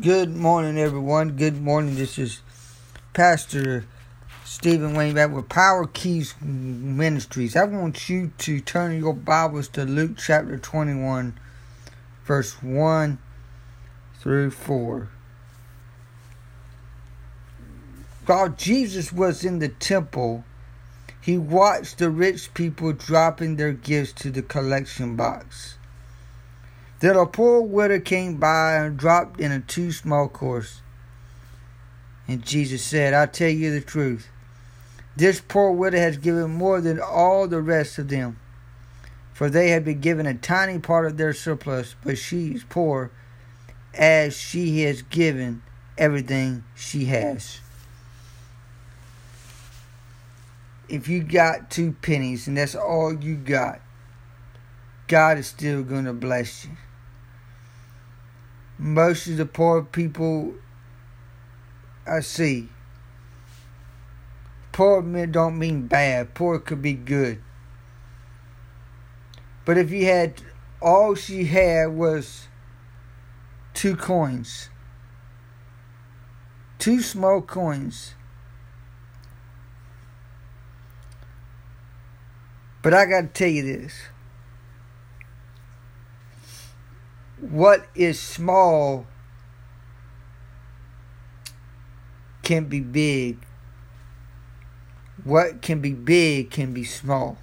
Good morning, everyone. Good morning. This is Pastor Stephen Wayne back with Power Keys Ministries. I want you to turn your Bibles to Luke chapter 21, verse 1 through 4. While Jesus was in the temple, he watched the rich people dropping their gifts to the collection box. Then a poor widow came by and dropped in a two small course. And Jesus said, I tell you the truth. This poor widow has given more than all the rest of them, for they have been given a tiny part of their surplus, but she is poor as she has given everything she has. If you got two pennies and that's all you got, God is still going to bless you most of the poor people I see. Poor men don't mean bad. Poor could be good. But if you had all she had was two coins, two small coins. But I got to tell you this. What is small can be big. What can be big can be small.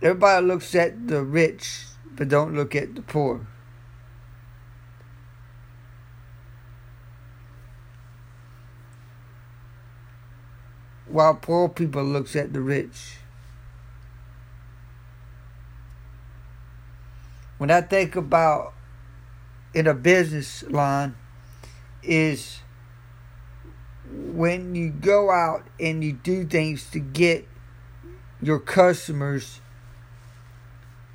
Everybody looks at the rich, but don't look at the poor. While poor people looks at the rich. When I think about in a business line is when you go out and you do things to get your customers,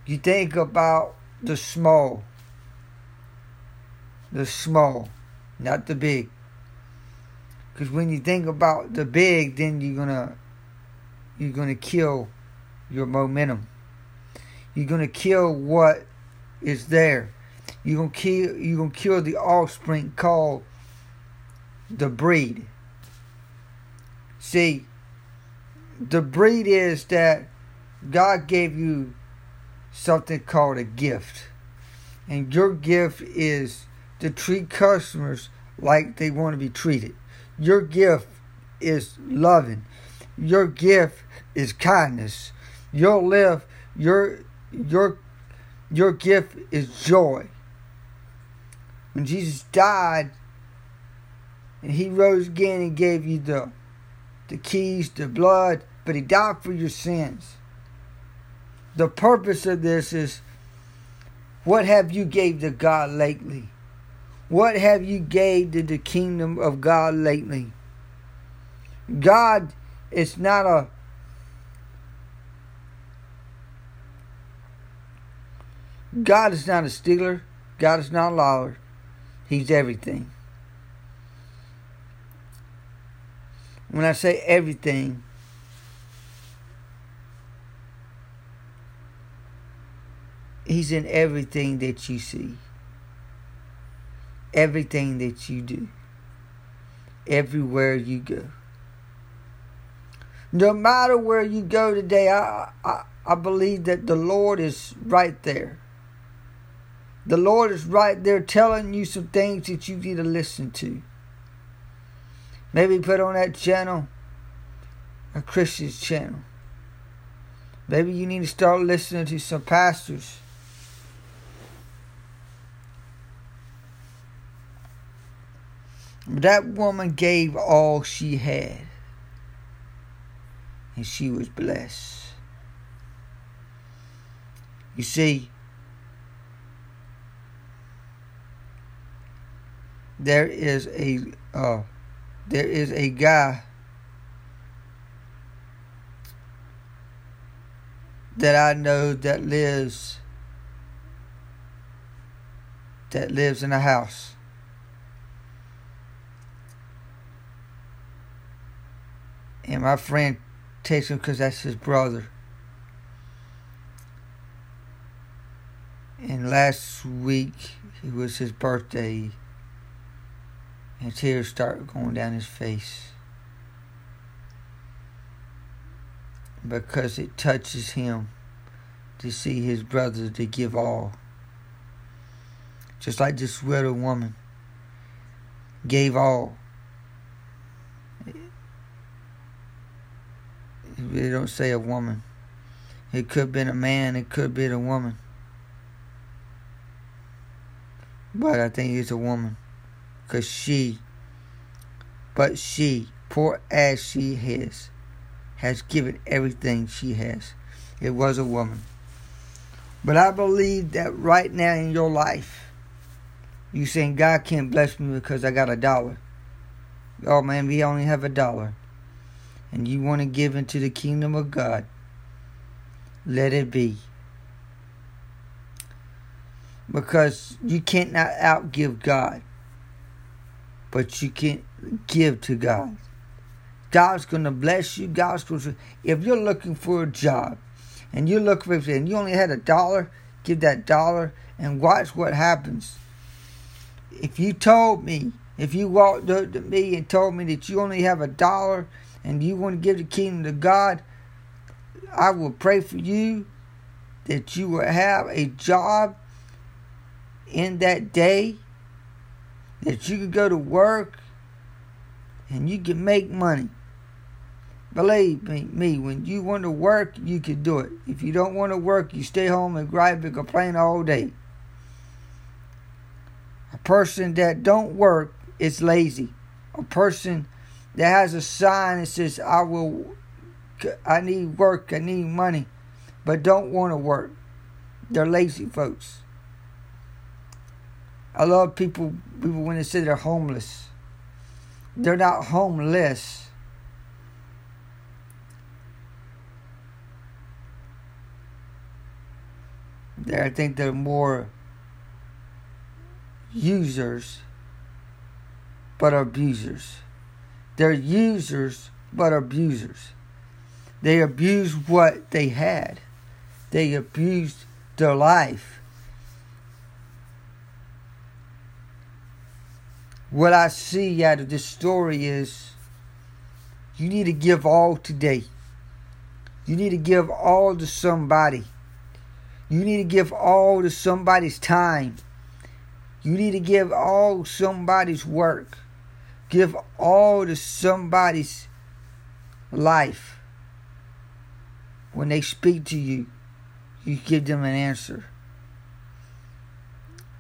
you think about the small. The small, not the big. Because when you think about the big, then you're gonna you're gonna kill your momentum. You're gonna kill what is there. You're gonna kill you're gonna kill the offspring called the breed. See, the breed is that God gave you something called a gift. And your gift is to treat customers like they want to be treated. Your gift is loving. Your gift is kindness. Your live your your your gift is joy. When Jesus died and he rose again and gave you the, the keys, the blood, but he died for your sins. The purpose of this is what have you gave to God lately? What have you gave to the kingdom of God lately? God is not a God is not a stealer. God is not a liar. He's everything. When I say everything, He's in everything that you see, everything that you do, everywhere you go. No matter where you go today, I, I, I believe that the Lord is right there. The Lord is right there telling you some things that you need to listen to. Maybe put on that channel, a Christian's channel. Maybe you need to start listening to some pastors. That woman gave all she had, and she was blessed. You see, there is a uh, there is a guy that I know that lives that lives in a house. And my friend takes him because that's his brother. And And last week it was his birthday, and tears start going down his face because it touches him to see his brother to give all. Just like this widow woman gave all. They don't say a woman. It could have been a man, it could have been a woman. But I think it's a woman. Because she, but she, poor as she is, has given everything she has. It was a woman. But I believe that right now in your life, you saying God can't bless me because I got a dollar. Oh man, we only have a dollar. And you want to give into the kingdom of God. Let it be. Because you can't not outgive God. But you can't give to God. God's going to bless you. God's going to. If you're looking for a job and you're looking for and you only had a dollar, give that dollar and watch what happens. If you told me, if you walked up to me and told me that you only have a dollar and you want to give the kingdom to God, I will pray for you that you will have a job in that day, that you could go to work and you could make money. Believe me, when you want to work, you can do it. If you don't want to work, you stay home and gripe and complain all day. A person that don't work is lazy. A person that has a sign that says, I will I need work, I need money, but don't want to work. They're lazy folks. I love people people when they say they're homeless. They're not homeless. I think they're more users but abusers. They're users but abusers. They abused what they had. They abused their life. What I see out of this story is you need to give all today. You need to give all to somebody. You need to give all to somebody's time. You need to give all somebody's work. Give all to somebody's life when they speak to you, you give them an answer.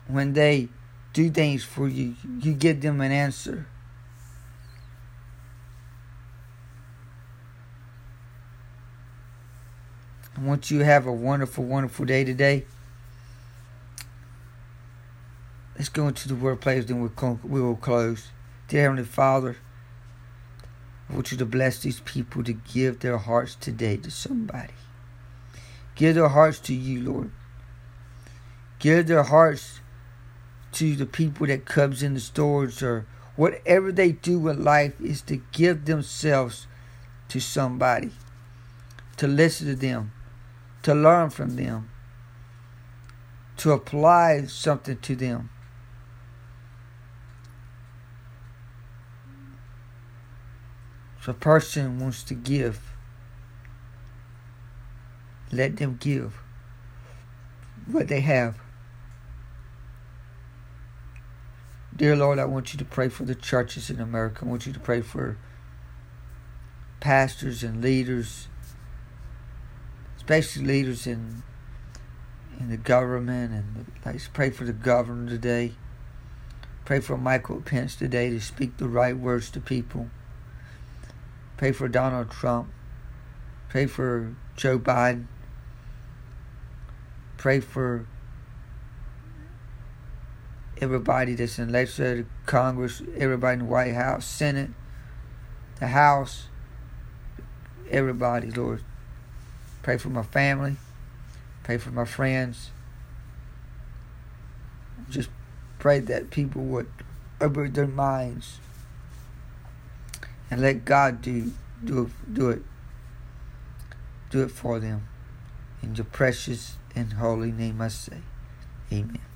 When they do things for you, you give them an answer. I want you to have a wonderful, wonderful day today. Let's go into the workplace, then we'll, we will close. Dear Heavenly Father, I want you to bless these people to give their hearts today to somebody. Give their hearts to you, Lord. Give their hearts to the people that comes in the stores or whatever they do in life is to give themselves to somebody. To listen to them. To learn from them. To apply something to them. If a person wants to give, let them give what they have. Dear Lord, I want you to pray for the churches in America. I want you to pray for pastors and leaders, especially leaders in in the government, and let's pray for the governor today. Pray for Michael Pence today to speak the right words to people. Pray for Donald Trump. Pray for Joe Biden. Pray for everybody that's in legislative Congress, everybody in the White House, Senate, the House, everybody, Lord. Pray for my family. Pray for my friends. Just pray that people would open their minds and let God do do do it do it for them. In your precious and holy name I say. Amen.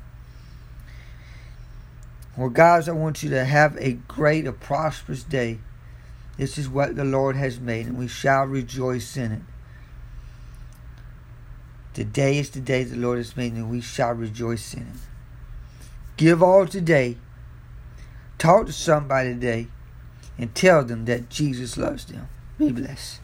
Well, guys, I want you to have a great, a prosperous day. This is what the Lord has made, and we shall rejoice in it. Today is the day the Lord has made, and we shall rejoice in it. Give all today. Talk to somebody today and tell them that Jesus loves them. Be blessed.